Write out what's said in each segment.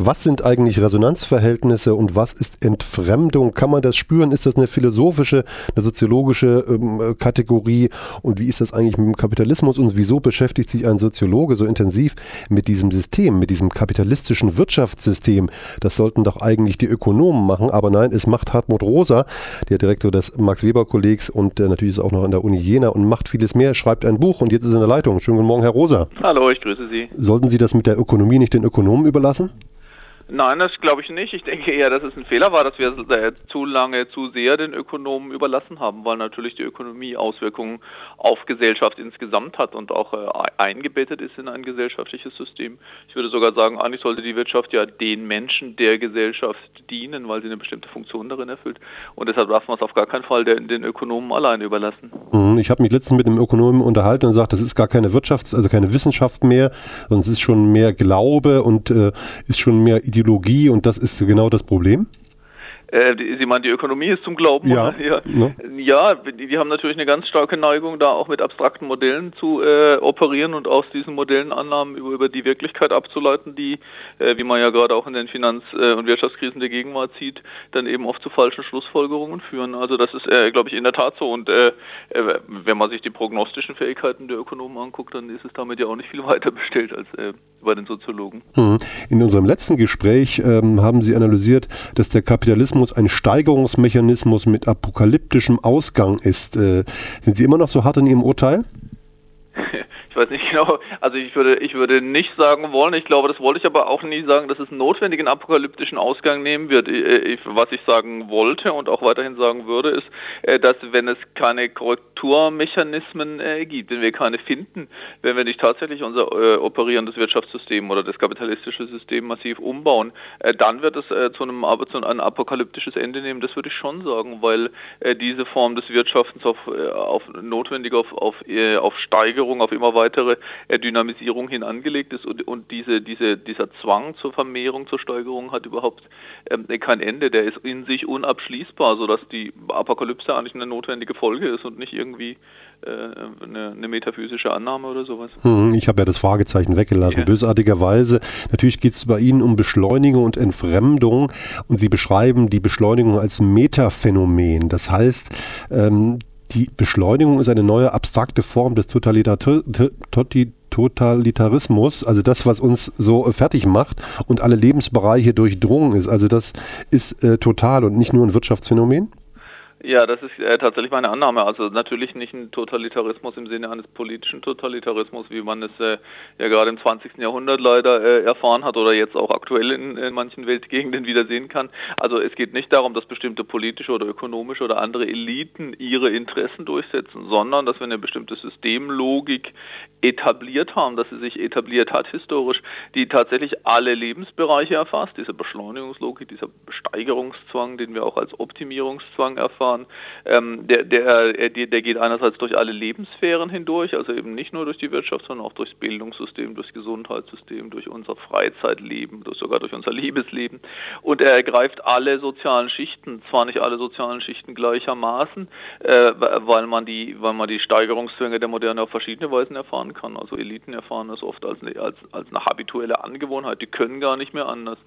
Was sind eigentlich Resonanzverhältnisse und was ist Entfremdung? Kann man das spüren? Ist das eine philosophische, eine soziologische ähm, Kategorie? Und wie ist das eigentlich mit dem Kapitalismus? Und wieso beschäftigt sich ein Soziologe so intensiv mit diesem System, mit diesem kapitalistischen Wirtschaftssystem? Das sollten doch eigentlich die Ökonomen machen, aber nein, es macht Hartmut Rosa, der Direktor des Max-Weber-Kollegs und der natürlich ist auch noch an der Uni Jena und macht vieles mehr, schreibt ein Buch und jetzt ist er in der Leitung. Schönen guten Morgen, Herr Rosa. Hallo, ich grüße Sie. Sollten Sie das mit der Ökonomie nicht den Ökonomen überlassen? Nein, das glaube ich nicht. Ich denke eher, dass es ein Fehler war, dass wir es zu lange, zu sehr den Ökonomen überlassen haben, weil natürlich die Ökonomie Auswirkungen auf Gesellschaft insgesamt hat und auch äh, eingebettet ist in ein gesellschaftliches System. Ich würde sogar sagen, eigentlich sollte die Wirtschaft ja den Menschen der Gesellschaft dienen, weil sie eine bestimmte Funktion darin erfüllt. Und deshalb darf man es auf gar keinen Fall den, den Ökonomen alleine überlassen. Mhm, ich habe mich letztens mit einem Ökonomen unterhalten und gesagt, das ist gar keine Wirtschaft, also keine Wissenschaft mehr, sondern es ist schon mehr Glaube und äh, ist schon mehr Ideologie Ideologie und das ist genau das Problem? Äh, Sie meinen, die Ökonomie ist zum Glauben? Ja. Ja, ne? ja die, haben natürlich eine ganz starke Neigung, da auch mit abstrakten Modellen zu äh, operieren und aus diesen Modellen Annahmen über, über die Wirklichkeit abzuleiten, die, äh, wie man ja gerade auch in den Finanz- äh, und Wirtschaftskrisen der Gegenwart sieht, dann eben oft zu falschen Schlussfolgerungen führen. Also das ist, äh, glaube ich, in der Tat so. Und äh, wenn man sich die prognostischen Fähigkeiten der Ökonomen anguckt, dann ist es damit ja auch nicht viel weiter bestellt als bei den Soziologen. Hm. In unserem letzten Gespräch ähm, haben Sie analysiert, dass der Kapitalismus Mechanismus ein Steigerungsmechanismus mit apokalyptischem Ausgang ist. Äh, sind Sie immer noch so hart in Ihrem Urteil? Weiß nicht genau, also ich würde, ich würde nicht sagen wollen, ich glaube, das wollte ich aber auch nie sagen, dass es notwendigen apokalyptischen Ausgang nehmen wird. Ich, was ich sagen wollte und auch weiterhin sagen würde, ist, äh, dass wenn es keine Korrekturmechanismen äh, gibt, wenn wir keine finden, wenn wir nicht tatsächlich unser äh, operierendes Wirtschaftssystem oder das kapitalistische System massiv umbauen, äh, dann wird es äh, zu, einem, zu einem apokalyptisches Ende nehmen. Das würde ich schon sagen, weil äh, diese Form des Wirtschaftens auf, auf notwendig auf, auf, auf Steigerung, auf immer weiter weitere Dynamisierung hin angelegt ist und, und diese, diese, dieser Zwang zur Vermehrung, zur Steigerung hat überhaupt ähm, kein Ende. Der ist in sich unabschließbar, sodass die Apokalypse eigentlich eine notwendige Folge ist und nicht irgendwie äh, eine, eine, metaphysische Annahme oder sowas. Hm, ich habe ja das Fragezeichen weggelassen, ja. bösartigerweise. Natürlich geht es bei Ihnen um Beschleunigung und Entfremdung und Sie beschreiben die Beschleunigung als Metaphänomen. Das heißt, ähm, die Beschleunigung ist eine neue abstrakte Form des Totalitarismus, also das, was uns so fertig macht und alle Lebensbereiche durchdrungen ist. Also das ist äh, total und nicht nur ein Wirtschaftsphänomen? Ja, das ist äh, tatsächlich meine Annahme. Also natürlich nicht ein Totalitarismus im Sinne eines politischen Totalitarismus, wie man es äh, ja gerade im 20. Jahrhundert leider äh, erfahren hat oder jetzt auch aktuell in, in manchen Weltgegenden wieder sehen kann. Also es geht nicht darum, dass bestimmte politische oder ökonomische oder andere Eliten ihre Interessen durchsetzen, sondern dass wir eine bestimmte Systemlogik etabliert haben, dass sie sich etabliert hat historisch, die tatsächlich alle Lebensbereiche erfasst, diese Beschleunigungslogik, dieser Steigerungszwang, den wir auch als Optimierungszwang erfahren fahren, ähm, der, der, der, der geht einerseits durch alle Lebenssphären hindurch, also eben nicht nur durch die Wirtschaft, sondern auch durchs Bildungssystem, durchs Gesundheitssystem, durch unser Freizeitleben, durch, sogar durch unser Liebesleben. Und er ergreift alle sozialen Schichten, zwar nicht alle sozialen Schichten gleichermaßen, äh, weil, man die, weil man die Steigerungszwänge der Moderne auf verschiedene Weisen erfahren kann. Also Eliten erfahren das oft als als, als eine habituelle Angewohnheit, die können gar nicht mehr anders.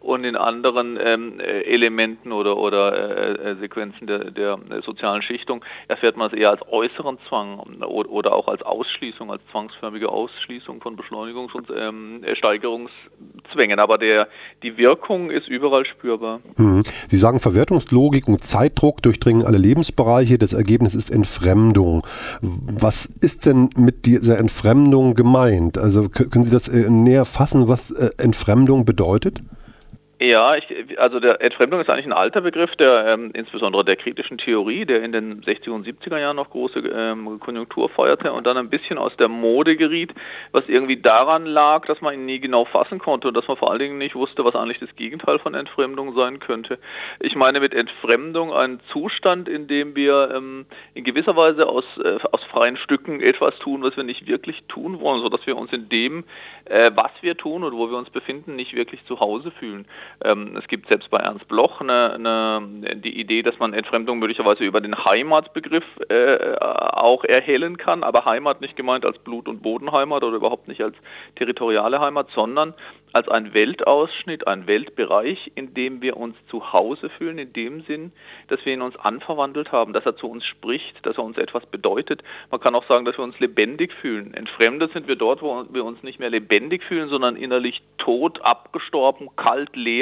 Und in anderen ähm, Elementen oder, oder äh, äh Sequenzen der, der, sozialen Schichtung erfährt man es eher als äußeren Zwang oder auch als Ausschließung, als zwangsförmige Ausschließung von Beschleunigungs- und ähm, Steigerungszwängen. Aber der, die Wirkung ist überall spürbar. Mhm. Sie sagen, Verwertungslogik und Zeitdruck durchdringen alle Lebensbereiche. Das Ergebnis ist Entfremdung. Was ist denn mit dieser Entfremdung gemeint? Also können Sie das äh, näher fassen, was äh, Entfremdung bedeutet? Ja, ich, also der Entfremdung ist eigentlich ein alter Begriff, der ähm, insbesondere der kritischen Theorie, der in den 60er und 70er Jahren noch große ähm, Konjunktur feuerte und dann ein bisschen aus der Mode geriet, was irgendwie daran lag, dass man ihn nie genau fassen konnte und dass man vor allen Dingen nicht wusste, was eigentlich das Gegenteil von Entfremdung sein könnte. Ich meine mit Entfremdung einen Zustand, in dem wir ähm, in gewisser Weise aus, äh, aus freien Stücken etwas tun, was wir nicht wirklich tun wollen, sodass wir uns in dem, äh, was wir tun und wo wir uns befinden, nicht wirklich zu Hause fühlen. Ähm, es gibt selbst bei Ernst Bloch eine, eine, die Idee, dass man Entfremdung möglicherweise über den Heimatbegriff äh, auch erhellen kann, aber Heimat nicht gemeint als Blut- und Bodenheimat oder überhaupt nicht als territoriale Heimat, sondern als ein Weltausschnitt, ein Weltbereich, in dem wir uns zu Hause fühlen, in dem Sinn, dass wir ihn uns anverwandelt haben, dass er zu uns spricht, dass er uns etwas bedeutet. Man kann auch sagen, dass wir uns lebendig fühlen. Entfremdet sind wir dort, wo wir uns nicht mehr lebendig fühlen, sondern innerlich tot, abgestorben, kalt, leer.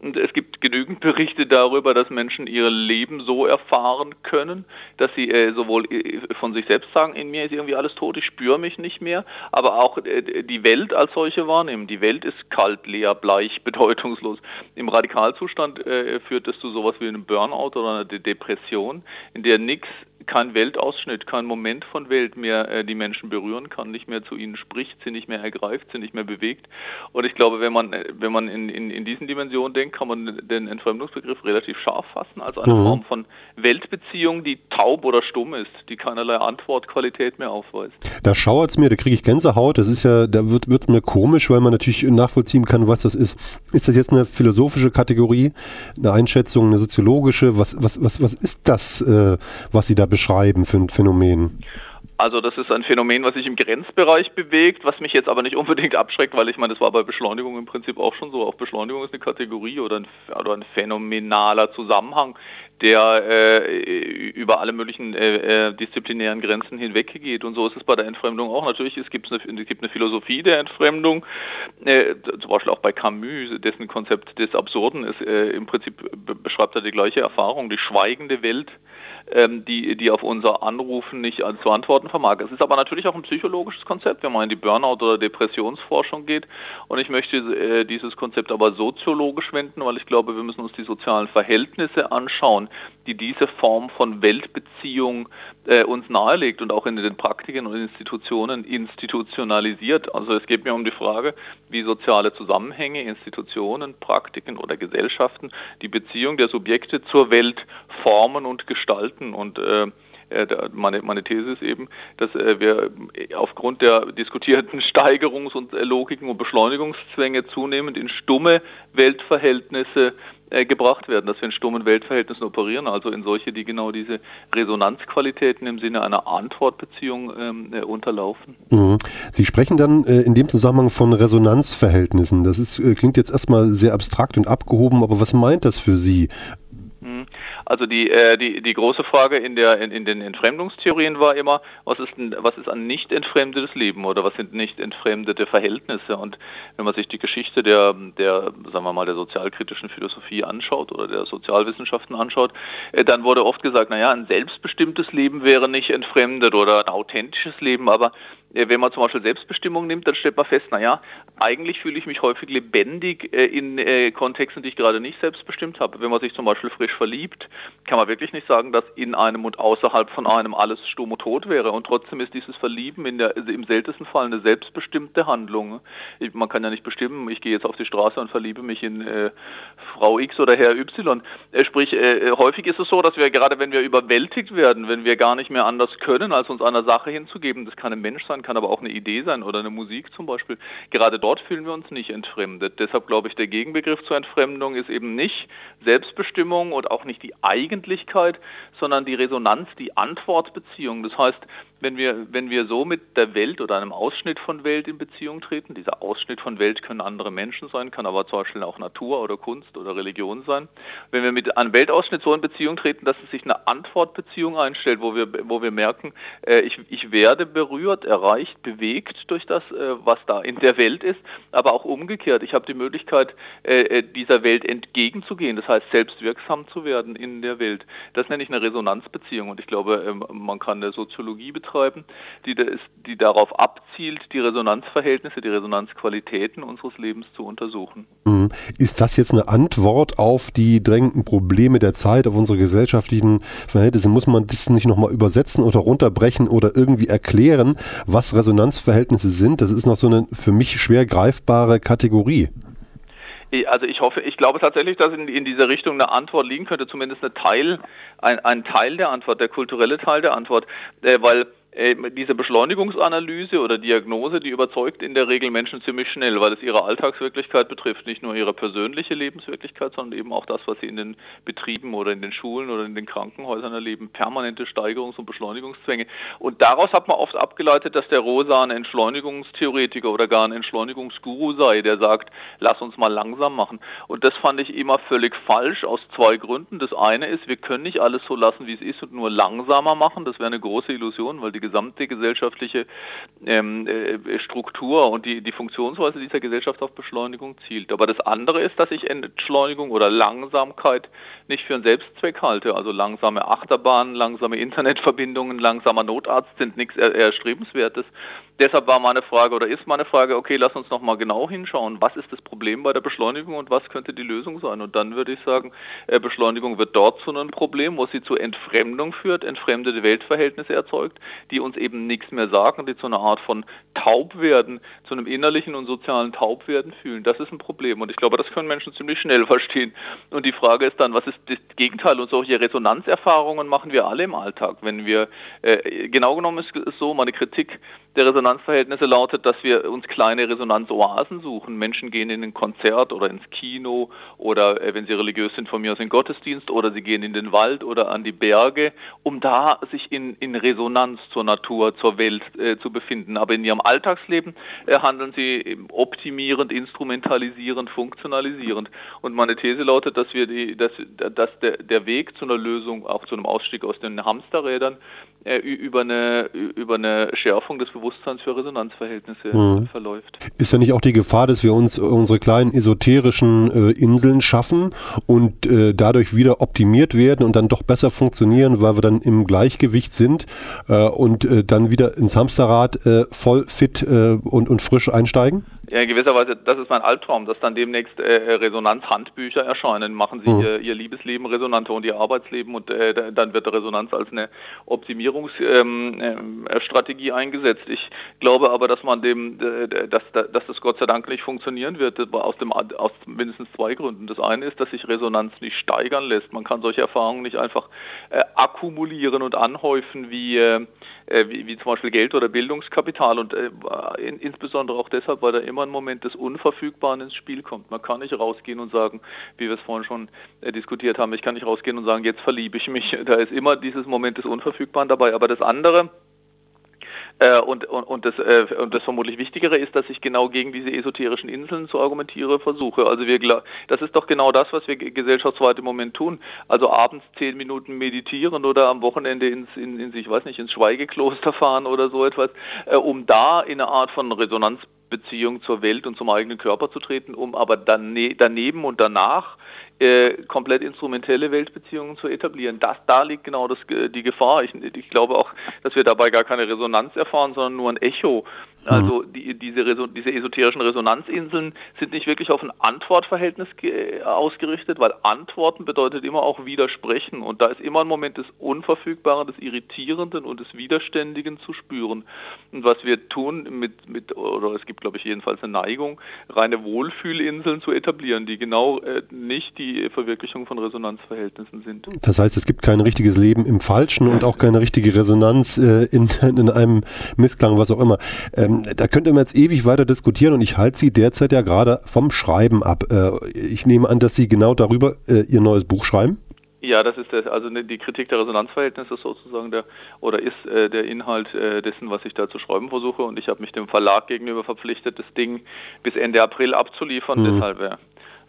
Und es gibt genügend Berichte darüber, dass Menschen ihr Leben so erfahren können, dass sie äh, sowohl äh, von sich selbst sagen, in mir ist irgendwie alles tot, ich spüre mich nicht mehr, aber auch äh, die Welt als solche wahrnehmen. Die Welt ist kalt, leer, bleich, bedeutungslos. Im Radikalzustand äh, führt es zu sowas wie einem Burnout oder einer Depression, in der nichts kein Weltausschnitt, kein Moment von Welt mehr äh, die Menschen berühren kann, nicht mehr zu ihnen spricht, sie nicht mehr ergreift, sie nicht mehr bewegt. Und ich glaube, wenn man, äh, wenn man in, in, in diesen Dimensionen denkt, kann man den Entfremdungsbegriff relativ scharf fassen als eine mhm. Form von Weltbeziehung, die taub oder stumm ist, die keinerlei Antwortqualität mehr aufweist. Da schauert es mir, da kriege ich Gänsehaut, das ist ja, da wird, wird mir komisch, weil man natürlich nachvollziehen kann, was das ist. Ist das jetzt eine philosophische Kategorie, eine Einschätzung, eine soziologische? Was, was, was, was ist das, äh, was Sie da beschreiben? Beschreiben für ein Phänomen? Also das ist ein Phänomen, was sich im Grenzbereich bewegt, was mich jetzt aber nicht unbedingt abschreckt, weil ich meine, das war bei Beschleunigung im Prinzip auch schon so. Auch Beschleunigung ist eine Kategorie oder ein, oder ein phänomenaler Zusammenhang, der äh, über alle möglichen äh, äh disziplinären Grenzen hinweggeht. Und so ist es bei der Entfremdung auch. Natürlich es gibt eine, es gibt eine Philosophie der Entfremdung, äh, zum Beispiel auch bei Camus, dessen Konzept des Absurden ist, äh, im Prinzip beschreibt er die gleiche Erfahrung, die schweigende Welt ähm, die, die auf unser Anrufen nicht zu antworten vermag. Es ist aber natürlich auch ein psychologisches Konzept, wenn man in die Burnout- oder Depressionsforschung geht. Und ich möchte äh, dieses Konzept aber soziologisch wenden, weil ich glaube, wir müssen uns die sozialen Verhältnisse anschauen, die diese Form von Weltbeziehung äh, uns nahelegt und auch in den Praktiken und Institutionen institutionalisiert. Also es geht mir um die Frage, wie soziale Zusammenhänge, Institutionen, Praktiken oder Gesellschaften die Beziehung der Subjekte zur Welt formen und gestalten. Und äh, äh meine, meine, These ist eben, dass äh, wir aufgrund der diskutierten Steigerungs- und äh, Logiken und Beschleunigungszwänge zunehmend in stumme Weltverhältnisse äh, gebracht werden, dass wir in stummen Weltverhältnissen operieren, also in solche, die genau diese Resonanzqualitäten im Sinne einer Antwortbeziehung ähm, äh, unterlaufen. Mhm. Sie sprechen dann äh, in dem Zusammenhang von Resonanzverhältnissen. Das ist, äh, klingt jetzt erstmal sehr abstrakt und abgehoben, aber was meint das für Sie? Also die, äh, die, die große Frage in, der, in, in den Entfremdungstheorien war immer, was ist, ein, was ist ein nicht entfremdetes Leben oder was sind nicht entfremdete Verhältnisse? Und wenn man sich die Geschichte der, der sagen wir mal, der sozialkritischen Philosophie anschaut oder der Sozialwissenschaften anschaut, äh, dann wurde oft gesagt, naja, ein selbstbestimmtes Leben wäre nicht entfremdet oder ein authentisches Leben, aber äh, wenn man zum Beispiel Selbstbestimmung nimmt, dann stellt man fest, naja, eigentlich fühle ich mich häufig lebendig äh, in äh, Kontexten, die ich gerade nicht selbstbestimmt habe. Wenn man sich zum Beispiel frisch verliebt, kann man wirklich nicht sagen, dass in einem und außerhalb von einem alles stumm und tot wäre. Und trotzdem ist dieses Verlieben der, im seltensten Fall eine selbstbestimmte Handlung. Ich, man kann ja nicht bestimmen, ich gehe jetzt auf die Straße und verliebe mich in äh, Frau X oder Herr Y. Äh, sprich, äh, häufig ist es so, dass wir gerade, wenn wir überwältigt werden, wenn wir gar nicht mehr anders können, als uns einer Sache hinzugeben, das kann ein Mensch sein, kann aber auch eine Idee sein oder eine Musik zum Beispiel, gerade dort fühlen wir uns nicht entfremdet. Deshalb glaube ich, der Gegenbegriff zur Entfremdung ist eben nicht Selbstbestimmung und auch nicht die Eigentlichkeit, sondern die Resonanz, die Antwortbeziehung. Das heißt, wenn wir, wenn wir so mit der Welt oder einem Ausschnitt von Welt in Beziehung treten, dieser Ausschnitt von Welt können andere Menschen sein, kann aber zum Beispiel auch Natur oder Kunst oder Religion sein. Wenn wir mit einem Weltausschnitt so in Beziehung treten, dass es sich eine Antwortbeziehung einstellt, wo wir, wo wir merken, äh, ich, ich werde berührt, erreicht, bewegt durch das, äh, was da in der Welt ist, aber auch umgekehrt. Ich habe die Möglichkeit, äh, äh dieser Welt entgegenzugehen, das heißt selbst wirksam zu werden in der Welt. Das nenne ich eine Resonanzbeziehung und ich glaube, ähm, man kann der Soziologie betreiben betreiben, die, die darauf abzielt, die Resonanzverhältnisse, die Resonanzqualitäten unseres Lebens zu untersuchen. Mhm. Ist das jetzt eine Antwort auf die drängenden Probleme der Zeit, auf unsere gesellschaftlichen Verhältnisse? Muss man das nicht nochmal übersetzen oder runterbrechen oder irgendwie erklären, was Resonanzverhältnisse sind? Das ist noch so eine für mich schwer greifbare Kategorie. Also ich hoffe, ich glaube tatsächlich, dass in, in dieser Richtung eine Antwort liegen könnte, zumindest eine Teil, ein, ein Teil der Antwort, der kulturelle Teil der Antwort, äh, weil diese Beschleunigungsanalyse oder Diagnose, die überzeugt in der Regel Menschen ziemlich schnell, weil es ihre Alltagswirklichkeit betrifft, nicht nur ihre persönliche Lebenswirklichkeit, sondern eben auch das, was sie in den Betrieben oder in den Schulen oder in den Krankenhäusern erleben, permanente Steigerungs- und Beschleunigungszwänge. Und daraus hat man oft abgeleitet, dass der Rosa ein Entschleunigungstheoretiker oder gar ein Entschleunigungsguru sei, der sagt, lass uns mal langsam machen. Und das fand ich immer völlig falsch aus zwei Gründen. Das eine ist, wir können nicht alles so lassen, wie es ist und nur langsamer machen. Das wäre eine große Illusion, weil die die gesamte gesellschaftliche ähm, äh, Struktur und die, die Funktionsweise dieser Gesellschaft auf Beschleunigung zielt. Aber das andere ist, dass ich Entschleunigung oder Langsamkeit nicht für einen Selbstzweck halte. Also langsame Achterbahnen, langsame Internetverbindungen, langsamer Notarzt sind nichts Erstrebenswertes. Deshalb war meine Frage oder ist meine Frage, okay, lass uns nochmal genau hinschauen, was ist das Problem bei der Beschleunigung und was könnte die Lösung sein? Und dann würde ich sagen, äh, Beschleunigung wird dort zu einem Problem, wo sie zu Entfremdung führt, entfremdete Weltverhältnisse erzeugt, die uns eben nichts mehr sagen, die zu einer Art von Taubwerden, zu einem innerlichen und sozialen Taubwerden fühlen. Das ist ein Problem und ich glaube, das können Menschen ziemlich schnell verstehen. Und die Frage ist dann, was ist das Gegenteil? Und solche Resonanzerfahrungen machen wir alle im Alltag. Wenn wir, äh, genau genommen ist es so, meine Kritik der Resonanzverhältnisse lautet, dass wir uns kleine Resonanzoasen suchen. Menschen gehen in ein Konzert oder ins Kino oder äh, wenn sie religiös sind, von mir aus in den Gottesdienst oder sie gehen in den Wald oder an die Berge, um da sich in, in Resonanz zur Natur, zur Welt äh, zu befinden. Aber in ihrem Alltagsleben äh, handeln sie optimierend, instrumentalisierend, funktionalisierend. Und meine These lautet, dass wir die, dass, dass der, der Weg zu einer Lösung, auch zu einem Ausstieg aus den Hamsterrädern, äh, über, eine, über eine Schärfung des Bewusstseins für Resonanzverhältnisse mhm. verläuft. Ist ja nicht auch die Gefahr, dass wir uns unsere kleinen esoterischen äh, Inseln schaffen und äh, dadurch wieder optimiert werden und dann doch besser funktionieren, weil wir dann im Gleichgewicht sind äh, und äh, dann wieder ins Hamsterrad äh, voll fit und, und frisch einsteigen? Ja, in gewisser Weise, das ist mein Albtraum, dass dann demnächst äh, Resonanzhandbücher erscheinen, machen sie mhm. ihr, ihr, Liebesleben resonanter und ihr Arbeitsleben und äh, dann wird Resonanz als eine Optimierungsstrategie ähm, äh, eingesetzt. Ich glaube aber, dass man dem, dass, dass das Gott sei Dank nicht funktionieren wird, aus, dem, aus mindestens zwei Gründen. Das eine ist, dass sich Resonanz nicht steigern lässt. Man kann solche Erfahrungen nicht einfach äh, akkumulieren und anhäufen wie äh, äh, wie, wie, zum Beispiel Geld oder Bildungskapital und äh, in, insbesondere auch deshalb, weil da immer ein Moment des Unverfügbaren ins Spiel kommt. Man kann nicht rausgehen und sagen, wie wir es vorhin schon äh, diskutiert haben, ich kann nicht rausgehen und sagen, jetzt verliebe ich mich. Da ist immer dieses Moment des Unverfügbaren dabei. Aber das andere, äh, und, und, und, das, äh, und das vermutlich Wichtigere ist, dass ich genau gegen diese esoterischen Inseln zu argumentieren versuche. Also wir, das ist doch genau das, was wir gesellschaftsweit im Moment tun. Also abends zehn Minuten meditieren oder am Wochenende ins, in, in ich weiß nicht, ins Schweigekloster fahren oder so etwas, äh, um da in eine Art von Resonanzbeziehung zur Welt und zum eigenen Körper zu treten, um aber dane daneben und danach äh, komplett instrumentelle Weltbeziehungen zu etablieren. Das, da liegt genau das, die Gefahr. Ich, ich glaube auch, dass wir dabei gar keine Resonanz erfahren, sondern nur ein Echo also mhm. die, diese, diese esoterischen Resonanzinseln sind nicht wirklich auf ein Antwortverhältnis ausgerichtet, weil Antworten bedeutet immer auch Widersprechen und da ist immer ein Moment des Unverfügbaren, des Irritierenden und des Widerständigen zu spüren. Und was wir tun mit, mit oder es gibt glaube ich jedenfalls eine Neigung, reine Wohlfühlinseln zu etablieren, die genau äh, nicht die Verwirklichung von Resonanzverhältnissen sind. Das heißt, es gibt kein richtiges Leben im Falschen und auch keine richtige Resonanz äh, in, in einem Missklang, was auch immer. Ähm, da könnte man jetzt ewig weiter diskutieren und ich halte Sie derzeit ja gerade vom Schreiben ab. Äh, ich nehme an, dass Sie genau darüber äh, Ihr neues Buch schreiben. Ja, das ist das, also ne, die Kritik der Resonanzverhältnisse sozusagen der oder ist äh, der Inhalt äh, dessen, was ich da zu schreiben versuche und ich habe mich dem Verlag gegenüber verpflichtet, das Ding bis Ende April abzuliefern. Mhm. Deshalb äh,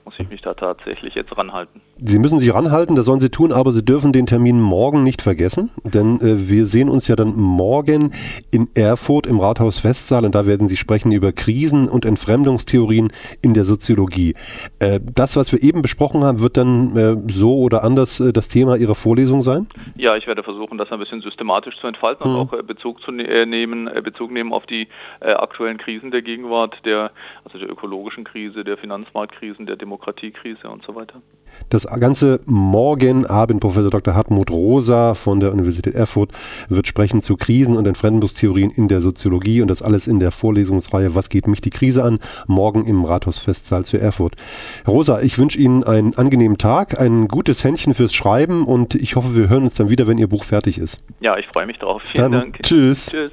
muss ich mich da tatsächlich jetzt ranhalten. Sie müssen sich ranhalten, das sollen Sie tun, aber Sie dürfen den Termin morgen nicht vergessen, denn äh, wir sehen uns ja dann morgen in Erfurt im Rathaus Westsaal und da werden Sie sprechen über Krisen und Entfremdungstheorien in der Soziologie. Äh, das, was wir eben besprochen haben, wird dann äh, so oder anders äh, das Thema Ihrer Vorlesung sein? Ja, ich werde versuchen, das ein bisschen systematisch zu entfalten mhm. und auch äh, Bezug zu ne äh, nehmen, Bezug nehmen auf die aktuellen Krisen der Gegenwart, der also der ökologischen Krise, der Finanzmarktkrisen, der Demokratie Demokratiekrise und so weiter. Das Ganze morgen Abend Professor Dr. Hartmut Rosa von der Universität Erfurt wird sprechen zu Krisen und Entfremdungstheorien in der Soziologie und das alles in der Vorlesungsreihe Was geht mich die Krise an? Morgen im Rathausfestsaal zu Erfurt. Herr Rosa, ich wünsche Ihnen einen angenehmen Tag, ein gutes Händchen fürs Schreiben und ich hoffe, wir hören uns dann wieder, wenn Ihr Buch fertig ist. Ja, ich freue mich drauf. Vielen dann, Dank. Tschüss. Tschüss.